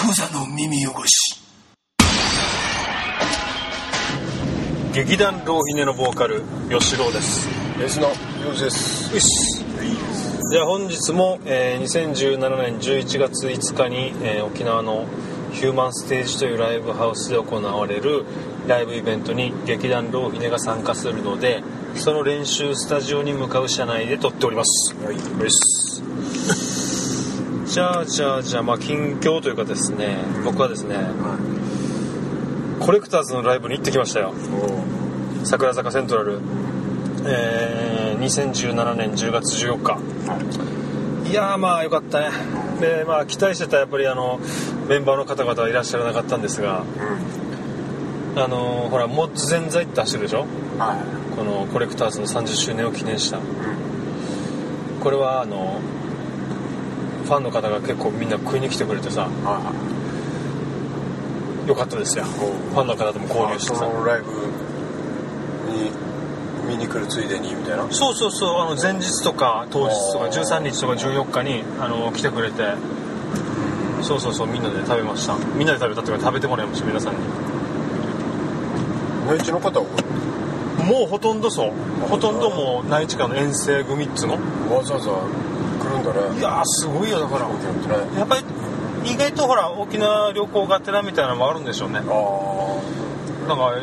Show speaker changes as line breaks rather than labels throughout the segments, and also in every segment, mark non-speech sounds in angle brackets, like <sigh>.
クザの耳汚し。
劇団ローヒネのボーカル吉郎です。
ベースのヨウジです。
よし。じゃあ本日も、えー2017年11月5日に、えー沖縄のヒューマンステージというライブハウスで行われるライブイベントに劇団ローヒネが参加するのでその練習スタジオに向かう車内で撮っております。
はい。
ですじゃあじゃあじゃあまあ近況というかですね僕はですねコレクターズのライブに行ってきましたよ。
お
桜坂セントラル、えー2017年10月14日。い。やーまあよかったね。でまあ期待してたやっぱりあのメンバーの方々はいらっしゃらなかったんですがあのほらモッツ全財って走るでしょ？
は
このコレクターズの30周年を記念した。これはあのファンの方が結構みんな食いに来てくれてさ
い。は
よかったですよ。ファンの方とも
い。
交流してさ。
そのライブに見に来るついでにみたいな。
そうそうそうあの前日とか当日とか
あー。
13日とか14日にあの来てくれて。そうそうそうみんなで食べました。みんなで食べたっていうか食べてもらいました皆さんに。
内地の方は？
もうほとんどそう。ほとんどもう内地からの遠征組っつうの。
わざわざ来るんだね。
いやーすごいよだから。やっぱり意外とほら沖縄旅行がてらみたいなのもあるんでしょうね
ああ。
なんか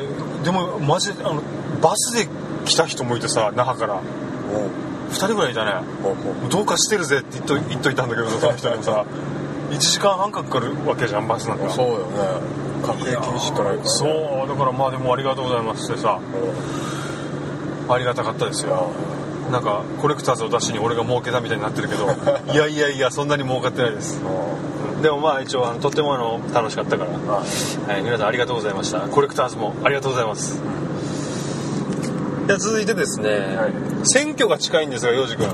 でもマジであのバスで来た人もいてさ那覇から
お
2人ぐらいいたね。どうかしてるぜって言っと言っといたんだけどその人にもさ1時間半かかるわけじゃんバスなんか
そうよね。隔離禁止とないから、ね。
そうだからまあでもありがとうございますってさ
うん。
ありがたかったです
い
よ
や
なんかコレクターズを出しに俺が儲けたみたいになってるけど <laughs> いやいやいやそんなに儲かってないです。
う。
でもまあ一応あのとってもあの楽しかったから、
ん。はい。
はい、皆さんありがとうございました。コレクターズもありがとうございます。では続いてですね、
はい。
選挙が近いんですが洋二君。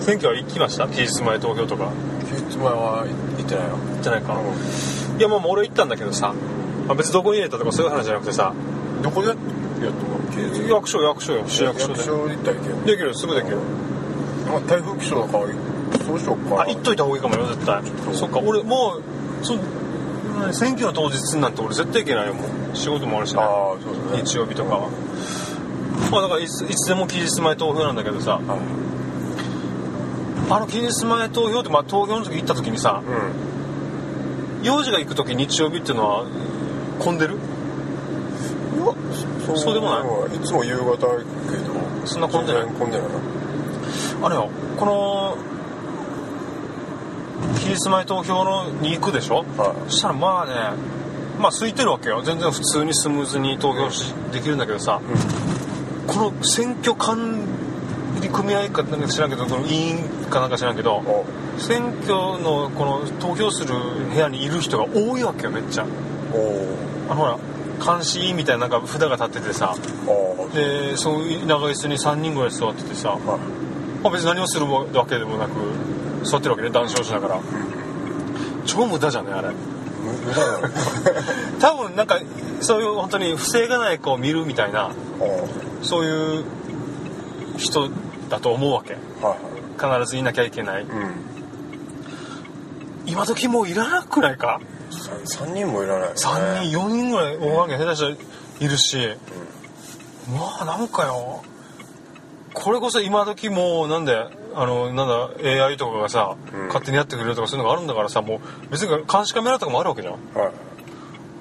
選挙は行きました？期日前投票とか。
休日前は行ってないよ。
行ってないか、
う
いやまあまあ俺行ったんだけどさ、まあ、別にどこに入れたとかそういう話じゃなくてさ。
ん。どこでやったの？
役所役所よ。市役所で。
役所行ったらいけん
できるすぐできる。
まあ、台風気象だからそうしようか。
あ行っといた方がいいかもよ絶対。
と
そっか俺もうそ何選挙の当日なんて俺絶対行けないよもう仕事もあるしね。
ああそうですね。
日曜日とかは。まあだからいついつでも期日前投票なんだけどさ。
はい。
あの期日前投票ってまあ投票の時行った時にさ
うん。
幼児が行く時日曜日っていうのは混んでる？
そ
そうでもない。
いつも夕方けど
そんな混んでない？
混んでないな。
あれよこの期日前投票のに行くでしょ？
はい。
そしたらまあねまあ空いてるわけよ。全然普通にスムーズに投票しできるんだけどさ、この選挙管理組合かなんか知らんけどこの委員かなんか知らんけど
お
選挙のこの投票する部屋にいる人が多いわけよめっちゃ。
お
あのほら監視員みたいななんか札が立っててさ。
お
でそういう長椅子に3人ぐらい座っててさ、
はい。
まあ、別に何をするわけでもなく座ってるわけね談笑しながら。超無駄じゃんねあれ。
無無駄だよ。
多分なんかそういう本当に不正がない子を見るみたいな
お
そういう人だと思うわけ。
はいはい。
必ずいなきゃいけない。
うん。
今時もういらなくないか？
さ3人もいらない、ね、
3人4人ぐらい大関下手したらいるし、まあなんかよ。これこそ今時もうなんであのなんだ AI とかがさ、
うん。
勝手にやってくれるとかそういうのがあるんだからさもう別に監視カメラとかもあるわけじゃん。
はい。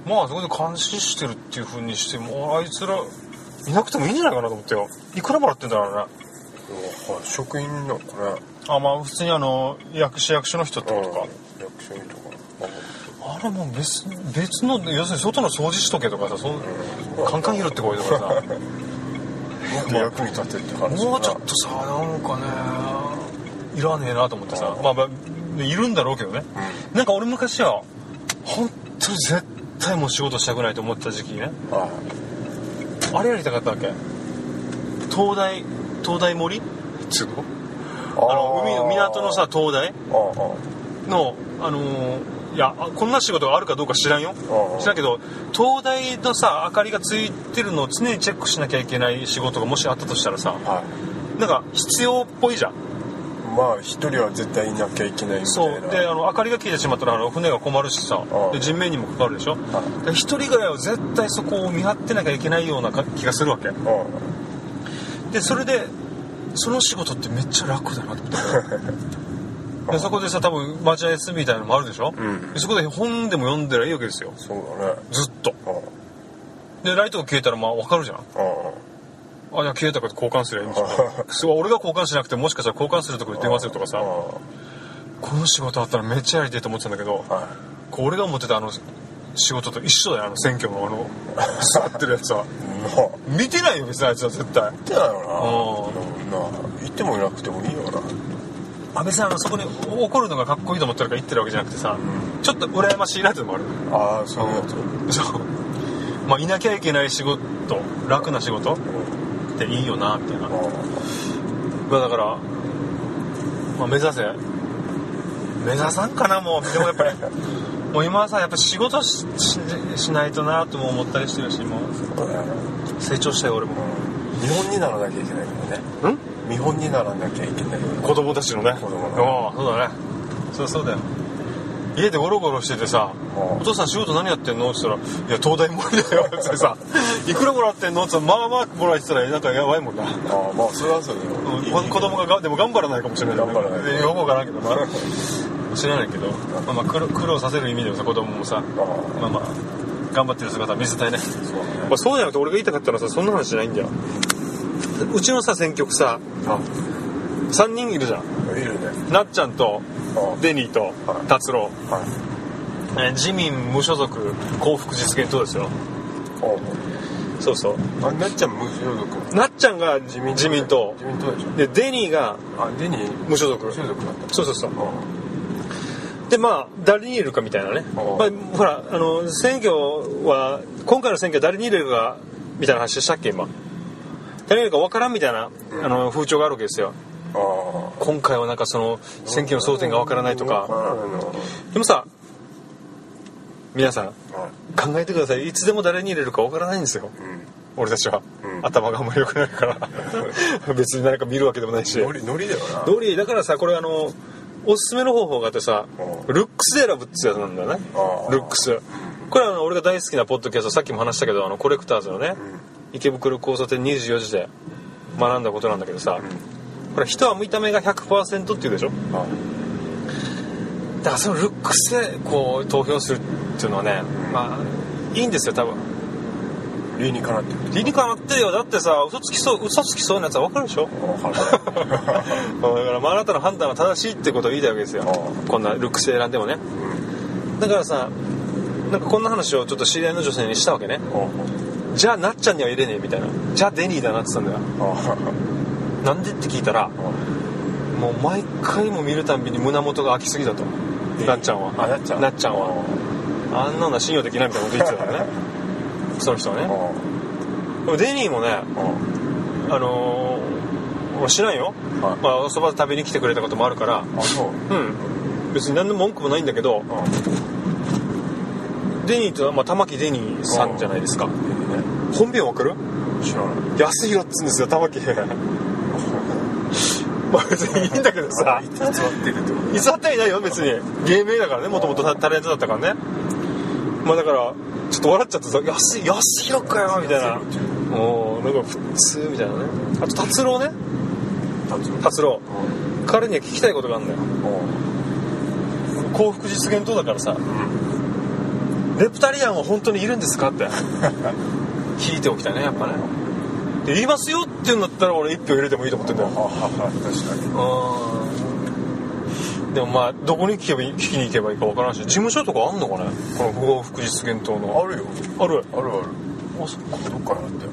まあそこで監視してるっていう風にしてもうあいつらいなくてもいいんじゃないかなと思ってよ。いくらもらってんだろうね。
職員なのかね。
あまあ普通にあの役市役所の人ってことか、
うん役所にとか。
あれもう別別の要するに外の掃除しとけとかさそんカンカン拾ってこいとかさ。<laughs>
役に立てって話
もうちょっとさなんかねいらねえなと思ってさ。まあまあいるんだろうけどね。なんか俺昔は本当に絶対もう仕事したくないと思ってた時期ね。
はい。
あれやりたかったわけ。東大東大森？っつうの？あの海の港のさ東大のあのーいやあこんな仕事があるかどうか知らんよ。知らんけど東大のさ明かりがついてるのを常にチェックしなきゃいけない仕事がもしあったとしたらさ
はい。
なんか必要っぽいじゃん。
まあ一人は絶対いなきゃいけないみた
そ
いう。な
であの明かりが消えてしまったらあの船が困るしさ
うん
で人命にもかかるでしょ。一人ぐらいは絶対そこを見張ってなきゃいけないようなか気がするわけ。
う
でそれでその仕事ってめっちゃ楽だなと思って <laughs> でそこでさ多分待合室みたいなのもあるでしょ、
うん。
でそこで本でも読んでりゃいいわけですよ。
んそうだね。
ずっと。
うん。
でライトが消えたらまあ分かるじゃん。
う
あじゃあ消えたから交換すりゃいいんじゃん。そう俺が交換しなくてもしかしたら交換するとこに電話するとかさ
ん。
この仕事あったらめっちゃやりたいと思ってたんだけど
は
こう俺が思ってたあの仕事と一緒だよあの選挙のあの <laughs> 座ってるやつは。見てないよ別にあいつは絶対。
言ってないよな。
う
な言ってもいなくてもいいよな
安倍さんあのそこに怒るのがかっこいいと思ってるから言ってるわけじゃなくてさちょっと羨ましいなっての。もある
ああそういうやつ
そう。まあいなきゃいけない仕事楽な仕事？っていいよなみたいな。まあだから、まあ、目指せ。目指さんかなもう。でもやっぱり <laughs> もう今はさやっぱ仕事しないとなとも思ったりしてるしもう。成長したよ俺も。
見本にならなきゃいけないからね
ん？
見本にならなきゃいけない。
子供たちのね。
子供の。
ああそうだね。そうそうだよ。家でゴロゴロしててさ「
うん
お父さん仕事何やってんの?」って言ったら「いや東大無理だよ」<laughs> ってさ「いくらもらってんの?」って言ったらまあまあもらえてたらなんかやばいもんな。
ああまあそれはそうだよ。
うん子供ががでも頑張らないかもしれない
頑張らない
よくわからんけどな。<laughs> 知らないけど、まあ、まあ苦労苦労させる意味でもさ子供もさ
あ
まあまあ頑張ってる姿は見せたいね、
そうだね。
まあ、そうじゃなくて俺が言いたかったのはさそんな話じゃないんだようちのさ選曲さ
あ。
3人いるじゃん。
いるね。
なっちゃんと
あ。
デニーと
はい。
達郎、自民無所属幸福実現党ですよ。そうそう。
あなっちゃん無所属。
なっちゃんが自民自民党。
自民党でしょ。
でデニーが
あデニー。
無所属。
無所属だった
そうそうそう。
あ。
でまあ誰に入れるかみたいなね、まあ、ほらあの選挙は今回の選挙は誰に入れるかみたいな話したっけ今？誰に入れるか分からんみたいなあの風潮があるわけですよ。
あ
今回はなんかその選挙の争点が分からないとか。でもさ皆さん
はい。
考えてください。いつでも誰に入れるか分からないんですよ。
うん。
俺たちは、
うん。
頭があんまり良くないから。<laughs> 別に何か見るわけでもないし。
ノリノリだよな。
ノリ。だからさこれあのおすすめの方法があってさ
うん。
ルックスで選ぶってやつなんだよね。ルックス。これはあの俺が大好きなポッドキャストさっきも話したけどあのコレクターズのね池袋交差点24時で学んだことなんだけどさこれ人は見た目が100%って言うでしょ？
あ
だからそのルックスでこう投票するっていうのはねまあいいんですよ多分。
理にかなってる。
理にかなってるよ。だってさ嘘つきそう嘘つきそうなやつは分かるでしょ？
わかる。<laughs>
だからまああなたの判断は正しいってことを言いたいわけですよ。
あ
こんなルックスで選んでもね。だからさなんかこんな話をちょっと知り合いの女性にしたわけね。
あ
じゃあなっちゃんには入れねえみたいな。じゃあデニーだなって言ったんだよ。
あ
なんでって聞いたらもう毎回も見るたんびに胸元が開きすぎだと。なっちゃんは。
あなっちゃん
なっちゃんは。あんなのは信用できないみたいなこと言ってたからね。その人はね。
あ
でもデニーもね
あ
あのー、俺知らんよ、
はい。
まあおそば食べに来てくれたこともあるから。
う。
うん。別に何の文句もないんだけど。
あ
デニーとは、まあ、玉木デニーさんじゃないですか本名わかる？
知らない。
安弘っつうんですよ玉木 <laughs> まあ別にいいんだけどさ。
偽ってるってこと？
偽ってはいないよ別に。芸名だからねもともとタレントだったからね。まあだからちょっと笑っちゃってさ「安い安弘かよ」みたいな。もうなんか普通みたいなね。あと達郎ね。達郎。彼には聞きたいことがあるんだよ。幸福実現党だからさ。レプタリアンは本当にいるんですか？って <laughs> 聞いておきたいねやっぱね。で言いますよって言うんだったら俺一票入れてもいいと思ってんだよ。
ああ確かに。
うん。でもまあどこに聞けば聞きに行けばいいかわからんし事務所とかあんのかね？この幸福実現党の。
あるよ。
ある？
あるある。
あそっか。
どっからだったよ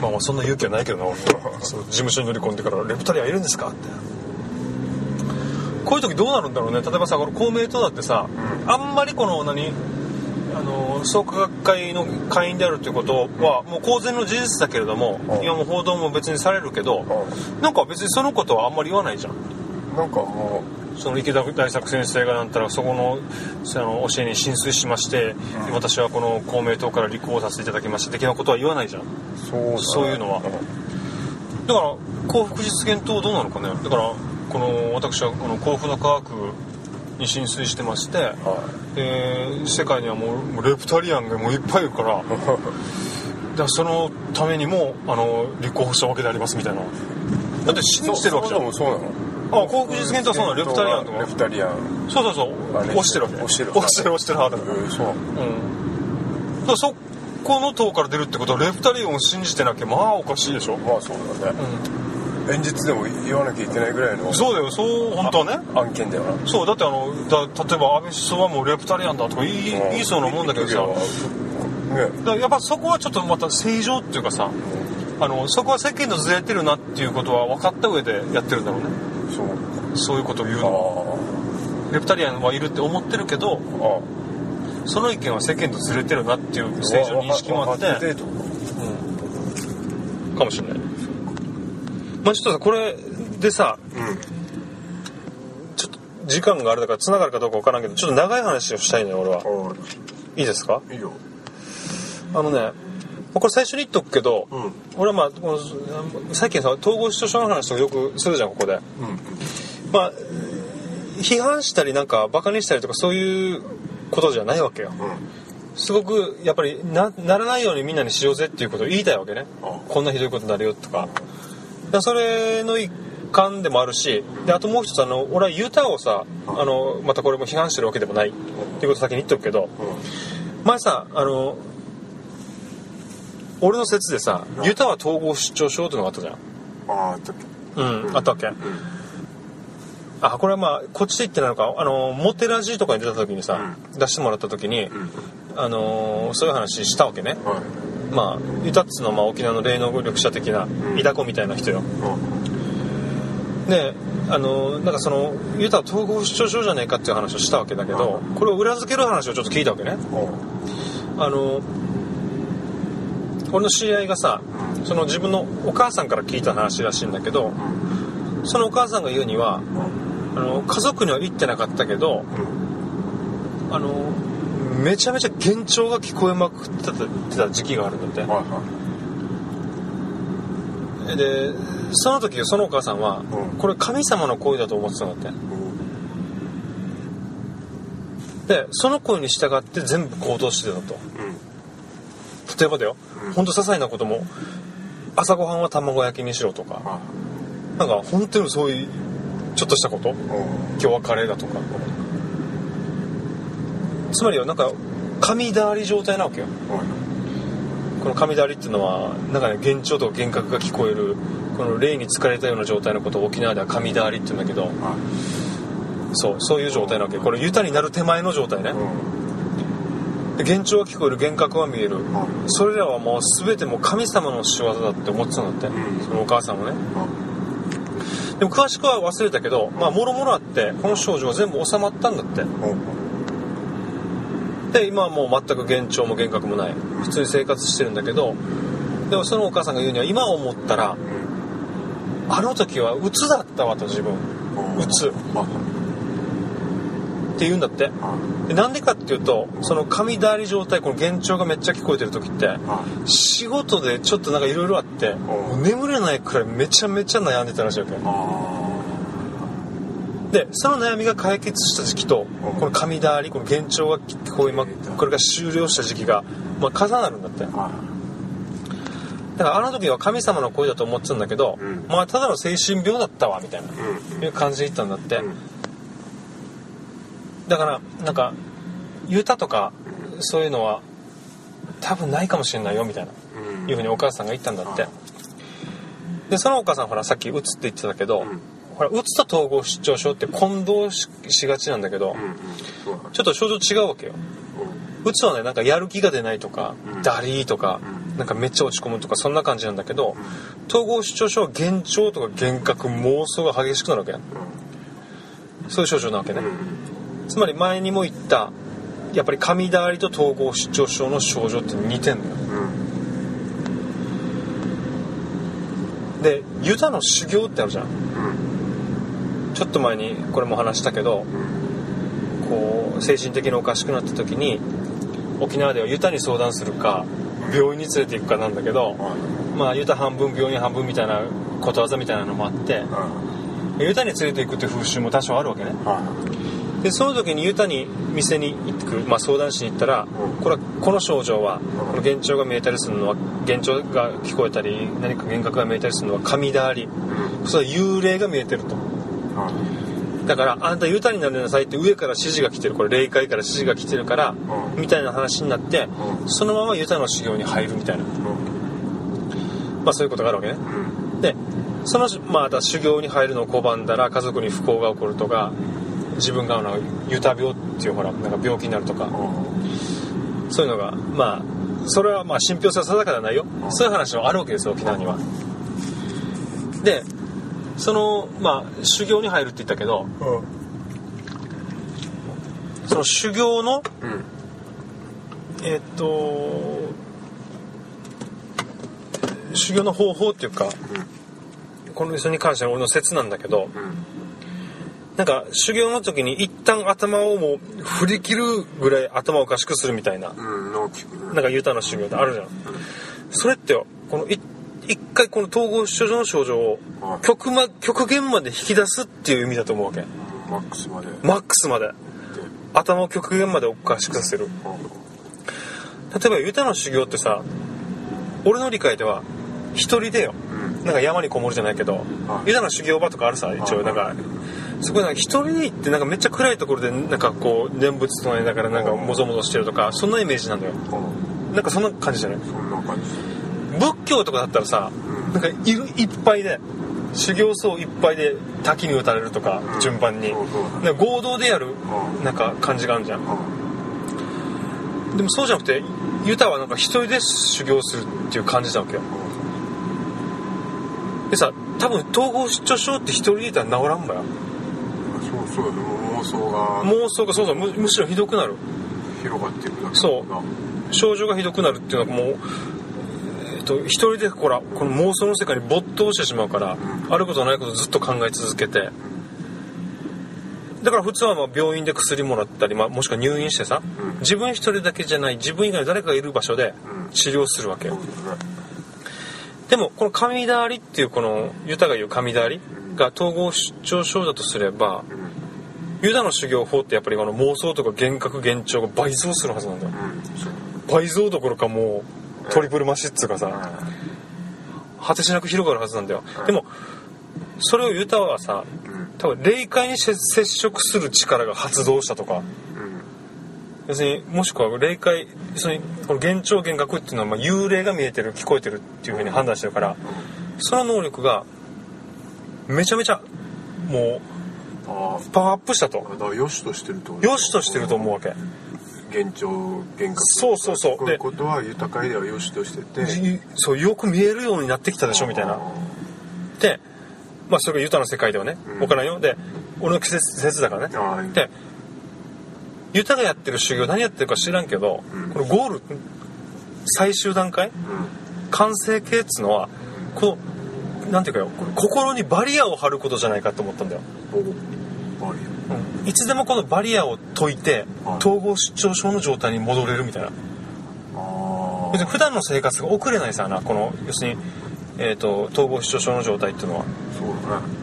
まあまあそんな勇気はないけどな俺 <laughs> そう事務所に乗り込んでから「レプタリアンいるんですか?」って。こういう時どうなるんだろうね。例えばさこの公明党だってさ、あんまりこの何？あの創価学会の会員であるということはもう公然の事実だけれども、
うん。
今も報道も別にされるけど、なんか別にそのことはあんまり言わないじゃん。
なんかも
その池田大作先生がなんたらそこのその教えに浸水しまして、
うん。
私はこの公明党から立候補させていただきました的なことは言わないじゃん。
うそうだね。
そういうのは。
ん。
だから幸福実現党どうなのかね。だからこの私はこの幸福の科学に浸水してまして、
は
えー世界にはもうレプタリアンがもういっぱいいるから <laughs> だからそのためにもあの立候補したわけでありますみたいな。だって信じてるわけじゃん。
もそうなの。
あ幸福実現とはそうなの。レプタリアンとか。
レプタリアン。
そうそうそう。押してるわけ。
押してる。
押してる押してる派だ
そう。
うん。だそこの党から出るってことはレプタリアンを信じてなきゃまあおかしいでしょ。
まあそうだね、演説でも言わなきゃいけないぐらいの
そうだよそう本当はね。
案件だよな。
そうだってあのだ例えば安倍首相はもうレプタリアンだとか言い,、言いそうなもんだけどさ。
ね
だからやっぱそこはちょっとまた正常っていうかさあのそこは世間とずれてるなっていうことは分かった上でやってるんだろうね。
そう。
そういうことを言う
あ
のレプタリアンはいるって思ってるけどその意見は世間とずれてるなっていう正常認識もあ。って
わかってと
かもしれないまあちょっとさこれでさ
うん。
ちょっと時間があれだから繋がるかどうか分からんけどちょっと長い話をしたいのよ俺は。
あ
いいですか？
あいいよ。
あのねこれ最初に言っとくけど、
うん。
俺はまあこの最近さ統合失調症の話とかよくするじゃんここで。
うん。
まあ批判したりなんかバカにしたりとかそういうことじゃないわけよ。
うん。
すごくやっぱりなならないようにみんなにしようぜっていうことを言いたいわけね。
あ。
こんなひどいことになるよとかだそれの一環でもあるしであともう一つあの俺はユタをさあのまたこれも批判してるわけでもないっていうこと先に言っとくけど前さあの俺の説でさユタは統合失調症っていうのがあったじゃん。
ああだっけ。
うん、あったわけ、あこれはまあこっちで言ってないのか。あのモテラジとかに出た時にさ、出してもらった時に、あのーそういう話したわけね。
はい
まあユタっつうのはまあ沖縄の霊能力者的なイダコみたいな人よ。であのーなんかそのユタは統合失調症じゃねえかっていう話をしたわけだけどこれを裏付ける話をちょっと聞いたわけね。あの俺の知り合いがさその自分のお母さんから聞いた話らしいんだけどそのお母さんが言うにはあの家族には言ってなかったけどあのめちゃめちゃ幻聴が聞こえまくってた時期があるんだって。
はいは
でその時そのお母さんは
うん。
これ神様の声だと思ってたんだって。でその声に従って全部行動してたと。例えばだよ、
うん。
ほんと些細なことも朝ごはんは卵焼きにしろとか。
あ
なんか本当にそういうちょっとしたこと。
うん。
今日はカレーだとかつまりはなんか神だわり状態なわけよ。この神だわりっていうのはなんかね幻聴とか幻覚が聞こえるこの霊に疲れたような状態のことを沖縄では神だわりって言うんだけどそうそういう状態なわけこれユタになる手前の状態ね。で幻聴は聞こえる幻覚は見える。それらはもう全てもう神様の仕業だって思ってたんだって、
うん。
そのお母さんもね。でも詳しくは忘れたけどまあもろもろあってこの症状が全部収まったんだってで今はもう全く幻聴も幻覚もない。普通に生活してるんだけどでもそのお母さんが言うには今思ったらあの時は鬱だったわと自分。鬱。って言うんだって。でなんでかっていうとその神だわり状態この幻聴がめっちゃ聞こえてる時って仕事でちょっとなんかいろいろあって眠れないくらいめちゃめちゃ悩んでたらしいわけでその悩みが解決した時期と
うん
この神だわりこの幻聴が聞こえまこれが終了した時期が、まあ、重なるんだって。だからあの時は神様の声だと思ってたんだけど、
うん。
まあただの精神病だったわみたいな、いう感じで言ったんだって、だからなんかユタとかそういうのは多分ないかもしれないよみたいないうふうにお母さんが言ったんだって。でそのお母さんほらさっきうつって言ってたけど、ほらうつと統合失調症って混同ししがちなんだけど、ちょっと症状違うわけよ。うつはねなんかやる気が出ないとか、
うん。
ダリーとか、なんかめっちゃ落ち込むとかそんな感じなんだけど、統合失調症は幻聴とか幻覚妄想が激しくなるわけそういう症状なわけね、つまり前にも言ったやっぱり神だわりと統合失調症の症状って似てんのよ。でユタの修行ってあるじゃんちょっと前にこれも話したけどこう精神的におかしくなった時に沖縄ではユタに相談するか病院に連れて行くかなんだけどまあユタ半分病院半分みたいなことわざみたいなのもあって
うん
ユタに連れて行くって風習も多少あるわけね。
は
でその時にユタに店に行く、まあ、相談しに行ったら、
うん。こ
これはこの症状は、この幻聴が見えたりするのは幻聴が聞こえたり何か幻覚が見えたりするのは神だり
いうん。
それは幽霊が見えてると。
は
だからあんたユタになりなさいって上から指示が来てる。これ霊界から指示が来てるから、
うん。
みたいな話になって、
うん。
そのままユタの修行に入るみたいな、
いうん。
まあ、そういうことがあるわけね。
うん。
でそのまた修行に入るのを拒んだら家族に不幸が起こるとか自分があのユタ病っていうほらなんか病気になるとか。そういうのがまあそれはまあ信憑性は定かではないよ。
うん。
そういう話はあるわけですよ沖縄には。でそのまあ修行に入るって言ったけどその修行の
うん。
えっと修行の方法っていうかこのそれに関しての俺の説なんだけど
うん。
なんか修行の時に一旦頭をもう振り切るぐらい頭をおかしくするみたいな
うん
なんかユタの修行ってあるじゃん。それってよこのい一回この統合失調症の症状を
はい
極,、ま、極限まで引き出すっていう意味だと思うわけ。
マックスまで。
マックスまで。
で。
頭を極限までおかしくさせる。例えばユタの修行ってさ俺の理解では一人でよ。
うん。
なんか山にこもるじゃないけど
はい。
ユタの修行場とかあるさ一応。
はい。
なんかそこでなんか一人で行ってなんかめっちゃ暗いところでなんかこう念仏唱えながらなんかもぞもぞしてるとかそんなイメージなんだよ。
うん
なんかそんな感じじゃない？
そんな感じ
仏教とかだったらさ
うん。
なんかいるいっぱいで修行僧いっぱいで滝に打たれるとか
うん。
順番に。
そう
合同でやる
うん。
なんか感じがあるじゃん。
うん。
でもそうじゃなくてユタはなんか一人で修行するっていう感じなわけよ。でさ多分統合失調症って一人でいたら治らんばよ。
そうそう妄想が。
妄想がそうそうむむしろひどくなる。
広がっていくだけ
そう。
な
症状がひどくなるっていうのはもう、と一人でほらこの妄想の世界に没頭してしまうから、
ん
あることないことずっと考え続けて。だから普通はまあ病院で薬もらったり、まあ、もしくは入院してさ、
うん。
自分一人だけじゃない自分以外の誰かがいる場所で
うん。
治療するわけ
で
もこの神だわりっていうこのユタが言う神だわりが統合失調症だとすれば
うん。
ユダの修行法ってやっぱりこの妄想とか幻覚幻聴が倍増するはずなんだよ。倍増どころかもうトリプルマシッツがさ果てしなく広がるはずなんだよ。
うん。
でもそれをユタはさ
うん。
多分霊界に接接触する力が発動したとか。
うん。
要するにもしくは霊界要するにこの幻聴幻覚っていうのはまあ幽霊が見えてる聞こえてるっていうふうに判断してるからその能力がめちゃめちゃも
あ
うパワーアップしたと。
あだから良しとしてるってこと
良しとしてると思うわけ
幻聴幻覚
そうそうそう。
こういうことは豊かいでは良しとしてて。
じそうよく見えるようになってきたでしょみたいな。でまあそれがユタの世界ではね
うん。
分からんよで俺の季節説だからね。でユタがやってる修行何やってるか知らんけど、
うん。
このゴール最終段階
う
完成形っつうのはこのなんていうかよ心にバリアを張ることじゃないかと思ったんだよ、
バリ
いつでもこのバリアを解いて
はい。
統合失調症の状態に戻れるみたいな。別に普段の生活が送れないさなこの要するに、えー、と統合失調症の状態っていうのは。
そうだね。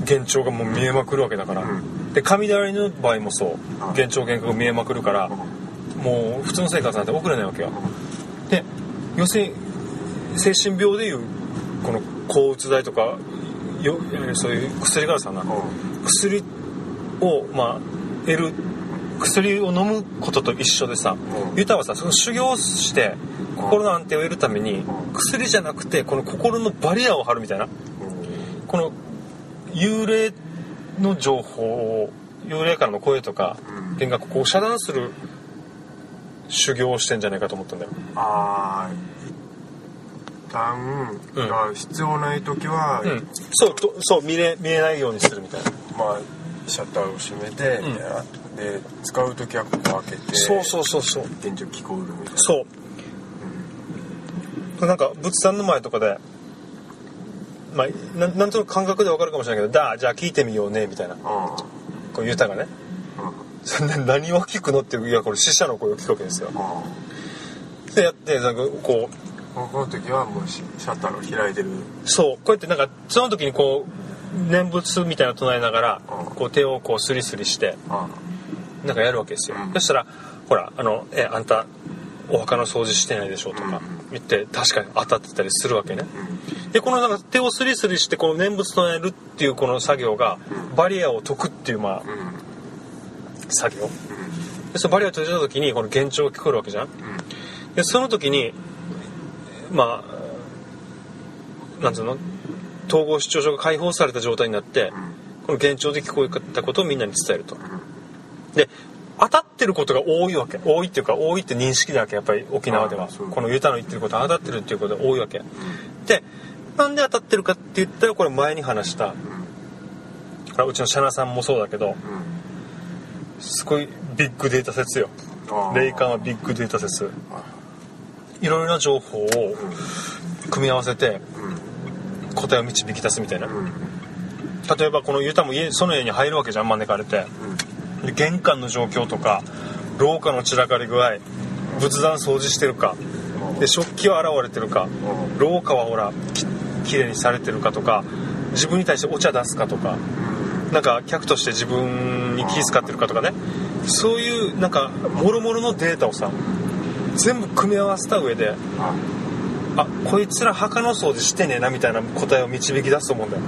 幻聴がもう見えまくるわけだから、
うん。
で雷の場合もそう。
はい。
幻聴幻覚が見えまくるからもう普通の生活なんて送れないわけよ。で要するに精神病でいうこの抗うつ剤とかよそういう薬があるさな薬をまあ得る薬を飲むことと一緒でさ
うん。
ユタはさその修行をして心の安定を得るために
ん。
薬じゃなくてこの心のバリアを張るみたいな。この幽霊の情報を幽霊からの声とか
うん。
幻覚をこう遮断する修行をしてんじゃないかと思ったんだよ。
ああ一旦
うん。
が必要ない時は、
うん。そうとそう見れ見えないようにするみたいな
まあシャッターを閉めて、
うん。
で使う時はここ開けて
そうそうそうそう。
電池聞こえるみたいな。
そう。なんか仏壇の前とかでまあなんなんとなく感覚でわかるかもしれないけど「だじゃあ聞いてみようね」みたいな。
あ
こうユタがね。
あ
そんな何を聞くのっていういやこれ死者の声を聞くわけですよ。
あ
でやってなんかこう。
この時はもうシシャッターが開いてる。
そう。こうやってなんかその時にこう念仏みたいなの唱えながら
うん
こう手をこうスリスリして
あ
なんかやるわけですよ、
うん。
そしたらほらあのえあんたお墓の掃除してないでしょとか
うん。
言って確かに当たってたりするわけね。
うん。
でこのなんか手をスリスリしてこの念仏唱えるっていうこの作業が
うん。
バリアを解くっていうまあ
うん。
作業。でそのバリアを解いた時にこの幻聴が聞こえるわけじゃん。でその時にまあなんつうの？統合失調症が解放された状態になってこの幻聴で聞こえたことをみんなに伝えると。で当たってることが多いわけ。多いっていうか多いって認識だわけやっぱり沖縄では。このユタの言ってることは当たってるっていうことが多いわけ。でなんで当たってるかって言ったらこれ前に話したうちのシャナさんもそうだけどすごいビッグデータ説よ。霊感はビッグデータ説。いろいろな情報を組み合わせて答えを導き出すみたいな。例えばこのユタも家その家に入るわけじゃん招かれて。で玄関の状況とか廊下の散らかり具合仏壇掃除してるかで食器は洗われてるか廊下はほらききれいにされてるかとか自分に対してお茶出すかとかなんか客として自分に気遣ってるかとかね。そういうなんかもろもろのデータをさ全部組み合わせた上であこいつら墓の掃除してねえなみたいな答えを導き出すと思うんだよ。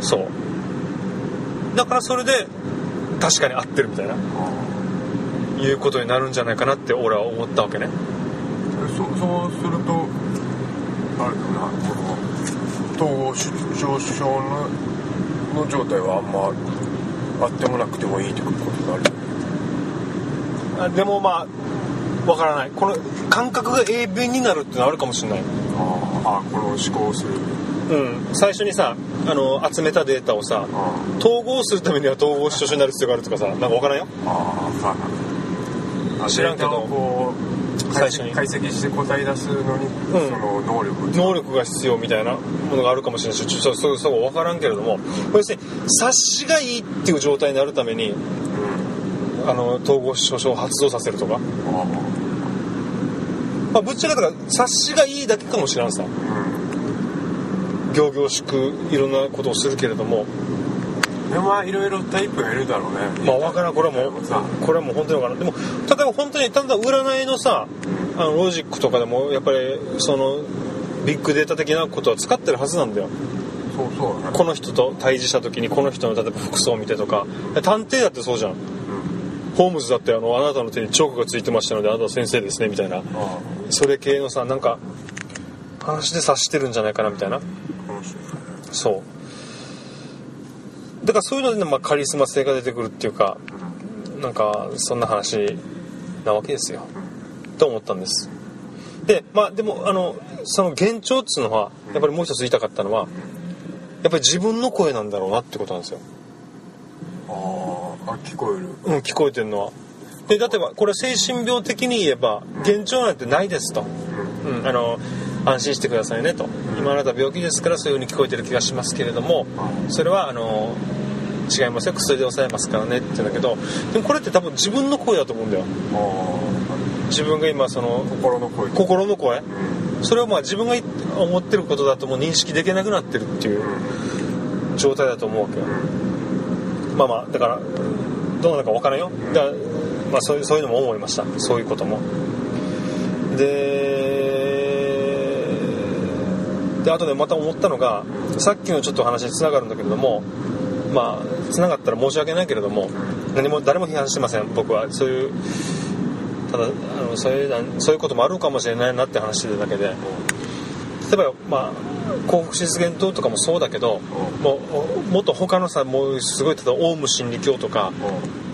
そう。だからそれで確かに合ってるみたいな。いうことになるんじゃないかなって俺は思ったわけね。
そそうするとあれだな。この統合失調症のの状態はあんまあってもなくてもいいってことになる
あでもまあわからない。この感覚が鋭敏になるっていうのはあるかもしれない。
ああこの思考する。
うん。最初にさあの集めたデータをさ
あ
統合するためには統合失調症になる必要があるとかさなんかわからんよ。
あはいはい
知らんけど最初に。
解析して答え出すのに、
ん。
その能力。
能力が必要みたいなものがあるかもしれないしちょっとそうそう分からんけれども要するに察しがいいっていう状態になるために
うん
あの統合失調症を発動させるとか、
あ
まあ、ぶっちゃけだから察しがいいだけかもしれんさ。
あうん
行々しくいろんなことをするけれども。
でもまあいろいろタイプがいるだろうね。
まあ分からん。これはもう
さ
これはもう本当に分からん。でも例えば本当にただ占いのさあのロジックとかでもやっぱりそのビッグデータ的なことは使ってるはずなんだよ。
そうそうだね。
この人と対峙した時にこの人の例えば服装を見てとか。探偵だってそうじゃんホームズだってあのあなたの手にチョークがついてましたのであなたは先生ですねみたいな。
あ
それ系のさなんか話で察してるんじゃないかなみたいな。そう。だからそういうので、まあ、カリスマ性が出てくるっていうかなんかそんな話なわけですよ。と思ったんです。でまあでもあのその幻聴っつうのはやっぱりもう一つ言いたかったのはやっぱり自分の声なんだろうなってことなんですよ
あ聞こえる
うん、聞こえてるのは。で、例えば、これ精神病的に言えば、幻聴なんてないですと。うん、あの、安心してくださいねと。今あなた病気ですからそういう風に聞こえてる気がしますけれども、それは、あの、違いますよ。薬で抑えますからねって言うんだけど、でもこれって多分自分の声だと思うんだよ。
あ
自分が今、その
あ、心の声
心の声
うん
それをまあ自分が思ってることだともう認識できなくなってるっていう状態だと思うわけよ。まあまあだからどうなのか分からんよ。だから、まあ、そういうそういうのも思いました。そういうことも。でであとでまた思ったのがさっきのちょっと話につながるんだけれどもまあつながったら申し訳ないけれども何も誰も批判してません。僕は。そういうただあのそういうそういうこともあるかもしれないなって話してるだけで。例えばまあ幸福実現党とかもそうだけどもうもっと他のさもうすごい例えばオウム真理教とか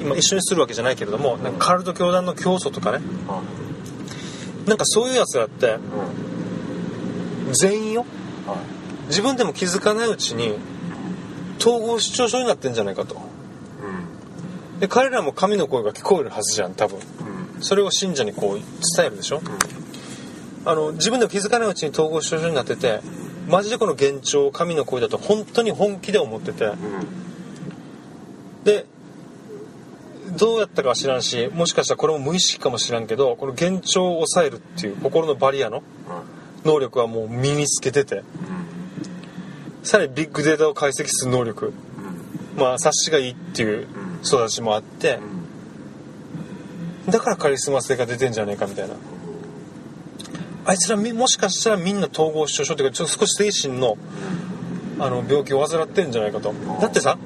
今一緒にするわけじゃないけれどもなんかカルト教団の教祖とかね。
あ
なんかそういうやつらって
うん
全員よ
はい
自分でも気づかないうちに統合失調症になってんじゃないかと。で彼らも神の声が聞こえるはずじゃん多分。それを信者にこう伝えるでしょ。あの自分でも気づかないうちに統合失調症になっててマジでこの幻聴神の声だと本当に本気で思ってて。
うん
でどうやったかは知らんしもしかしたらこれも無意識かもしらんけどこの幻聴を抑えるっていう心のバリアの能力はもう身につけてて。さらにビッグデータを解析する能力。まあ察しがいいっていう育ちもあって。だからカリスマ性が出てんじゃねえかみたいなあいつらみもしかしたらみんな統合失調症っていうかちょっと少し精神のあの病気を患ってんじゃないかと。だってさ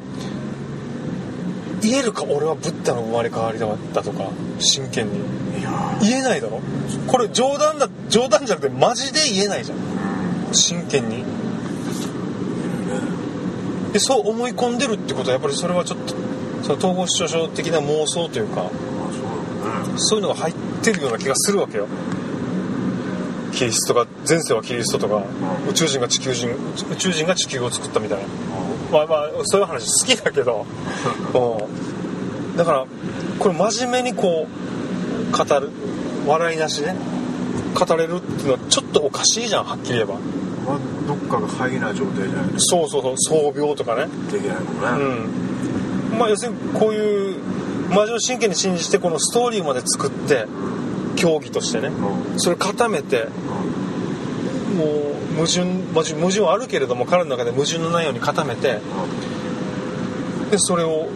言えるか俺はブッダの生まれ変わりだったとか真剣に。言えないだろ？これ冗談だ冗談じゃなくてマジで言えないじゃん。真剣に。でそう思い込んでるってことはやっぱりそれはちょっとその統合失調症的な妄想というか
そう
いうのが入ってるような気がするわけよキリストが前世はキリストとか
うん。
宇宙人が地球人宇宙人が地球を作ったみたいな。まあまあそういう話好きだけど。<laughs> うん。だからこれ真面目にこう語る笑いなしね。語れるっていうのはちょっとおかしいじゃんはっきり言えば。
まあどっかがハイな状態じゃないと
そうそうそう創病とかね。
できないもん
う
ね
ん。まあ要するにこういう真面目真剣に信じてこのストーリーまで作って競技としてね。
うん。
それ固めてもう矛盾矛盾矛盾はあるけれども彼の中で矛盾のないように固めてでそれを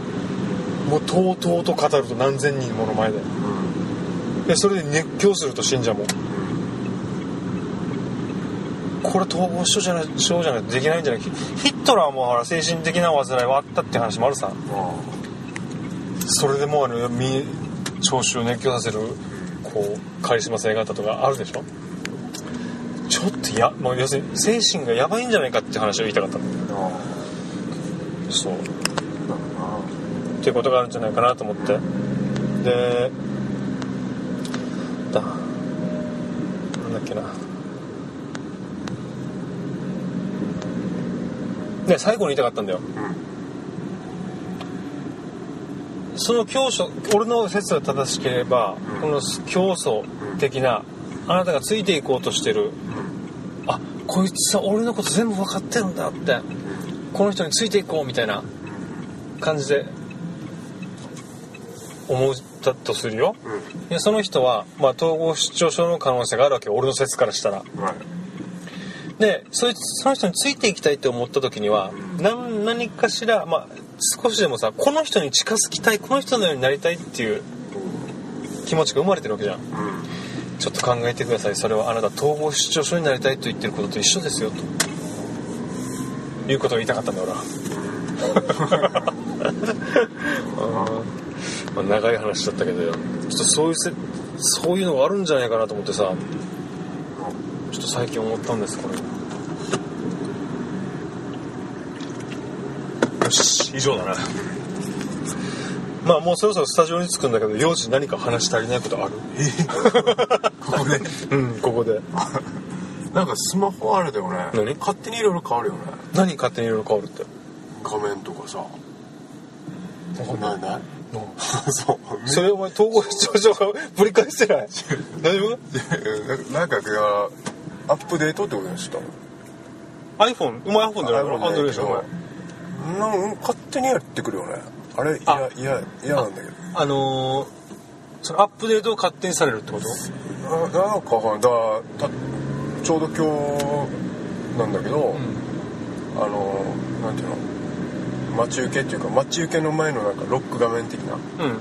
もうとうとうと語ると何千人もの前で。でそれで熱狂すると信者も。これ統合症じゃない症じゃないとできないんじゃない。ヒヒットラーもほら精神的な煩いはあったって話もあるさ。それでもうあのみ聴衆を熱狂させるこうカリスマ性があったとかあるでしょ？ちょっとやもう要するに精神がやばいんじゃないかって話を言いたかったの。そう。っていうことがあるんじゃないかなと思って。でだなんだっけな。ね最後に言いたかったんだよ。その教祖俺の説が正しければ、
うん。
この教祖的なあなたがついていこうとしてるあこいつは俺のこと全部分かってるんだってこの人についていこうみたいな感じで思ったとするよ。でその人は、まあ、統合失調症の可能性があるわけよ。俺の説からしたら。でそいつその人についていきたいって思った時には何何かしら、まあ、少しでもさこの人に近づきたいこの人のようになりたいっていう気持ちが生まれてるわけじゃん。ちょっと考えてください。それはあなた統合失調症になりたいと言ってることと一緒ですよと。いうことを言いたかったんだ俺は。うん。<laughs> まあ長い話だったけどよ。ちょっとそういうせそういうのがあるんじゃないかなと思ってさ。ちょっと最近思ったんですこれよし以上だな。まあもうそろそろスタジオに着くんだけど幼児何か話し足りないことある？<laughs>
ここで？
うんここで。<laughs>
なんかスマホあれだよね。
何？
勝手にいろいろ変わるよね。
何勝手にいろいろ変わるって？
画面とかさ。ない。ない <laughs> そう。
それお前統合失調症がぶり返してない？大丈夫？
ななんかがアップデートってことにした？の
iPhone お前 iPhone じゃないの Android で
なんか勝手にやってくるよね。あれ
あ
嫌嫌嫌なんだけど。
あのー、そのアップデートを勝手にされるってこと？
ななんかだたちょうど今日なんだけど、あのなんていうの？待ち受けっていうか待ち受けの前のなんかロック画面的な
うん。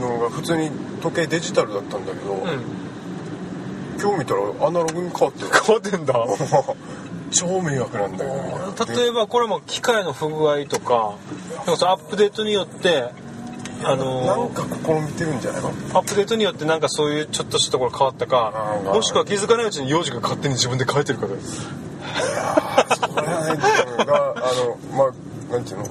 のが普通に時計デジタルだったんだけど、
うん。
今日見たらアナログに変わってる。
変わってんだ <laughs>
超迷惑なんだよね。
例えばこれも機械の不具合とかアップデートによってあのー
なんか試みてるんじゃないの？
アップデートによってなんかそういうちょっとしたところ変わったかもしくは気づかないうちに幼児が勝手に自分で変えてるかです。
それがあのまあなんていうの？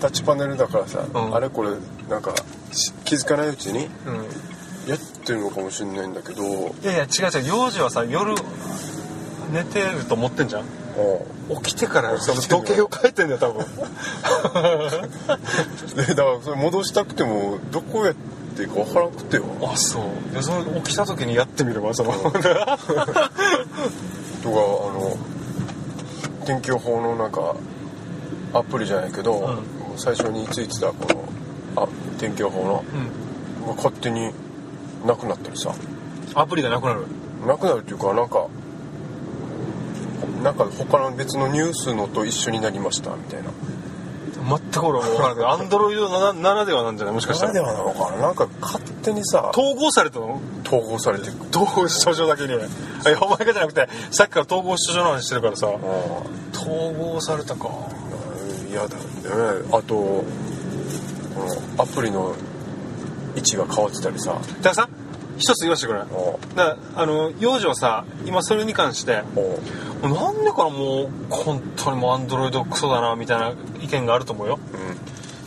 タッチパネルだからさ、
うん。
あれこれなんかし気づかないうちに
うん。
やってるのかもしれないんだけど。
いやいや違う違う。幼児はさ夜寝てると思ってんじゃん？起きてからその時計を変えてんだよ多分。
で <laughs> だからそれ戻したくてもどこやっていいか分からなくてよ。
あそう。でそれ起きた時にやってみればその <laughs>
とかあの天気予報のなんかアプリじゃないけど、
うん。
最初についてたこのあ天気予報の
うん。
が勝手になくなったりさ。
アプリがなくなる。
なくなるっていうかなんかなんか他の別のニュースのと一緒になりましたみたいな。
全く俺は分からないけどアンドロイドなならではなんじゃない？もしかしたら。
ならではなのかな？なんか勝手にさ
統合されたの？
統合されて
統合症だけに。いやお前がじゃなくてさっきから統合症の話してるからさ。
あ
統合されたか。
あ嫌だよねあとこのアプリの位置が変わってたりさ。
だからさ一つ言わせてくれ。だあの幼女はさ今それに関して
お。
なんでかなもう本当にもうアンドロイドクソだなみたいな意見があると思うよ。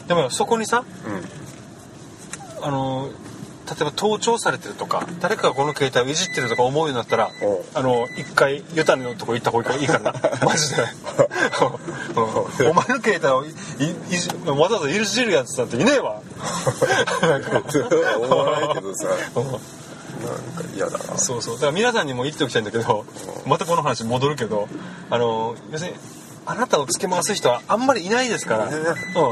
う
でもよそこにさ
んうん。
あの例えば盗聴されてるとか誰かがこの携帯をいじってるとか思うようになったらあの一回ユタニのとこ行った方がいいから。な <laughs> マジで。うん <laughs> お前の携帯をいじわざわざいじるやつなんていねえわ。なんか
思わないけどさ。
う <laughs> ん
なんか嫌だな。
そうそう。だから皆さんにも言っておきたいんだけどまたこの話戻るけどあの要するにあなたをつけ回す人はあんまりいないですから、
ね。
う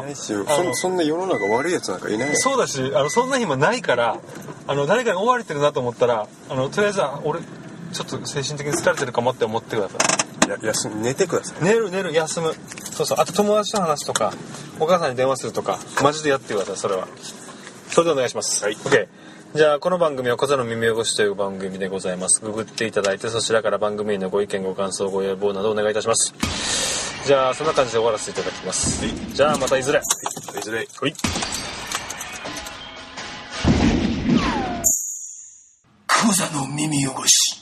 ん。
ないしよ
あの
そそんな世の中悪いやつなんかいないよ。
そうだしあのそんな暇ないからあの誰かに追われてるなと思ったらあのとりあえずは俺ちょっと精神的に疲れてるかもって思ってください。
や休ん寝てください。
寝る寝る休む。そうそう。あと友達と話すとかお母さんに電話するとかマジでやってくださいそれは。それでお願いします。はい。OK じゃあこの番組は「小座の耳汚し」という番組でございます。ググっていただいてそちらから番組へのご意見ご感想ご要望などお願いいたします。じゃあそんな感じで終わらせていただきます。じゃあまたいずれ。
いずれ。
はい
クザの耳汚し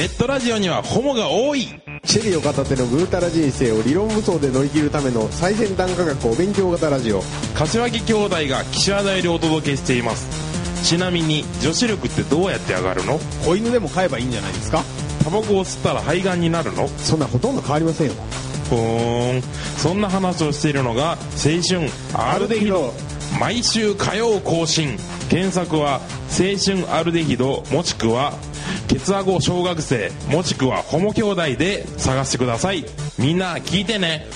ネットラジオにはホモが多い。
シェリーを片手のぐうたら人生を理論武装で乗り切るための最先端科学お勉強型ラジオ。
柏木兄弟が岸和田よりお届けしています。ちなみに女子力ってどうやって上がるの？
子犬でも飼えばいいんじゃないですか？
タバコを吸ったら肺がんになるの？
そんなほとんど変わりませんよ。
ふーん。そんな話をしているのが青春。アルデヒド。毎週火曜更新。検索は青春アルデヒドもしくはケツアゴ小学生もしくはホモ兄弟で探してください。みんな聞いてね。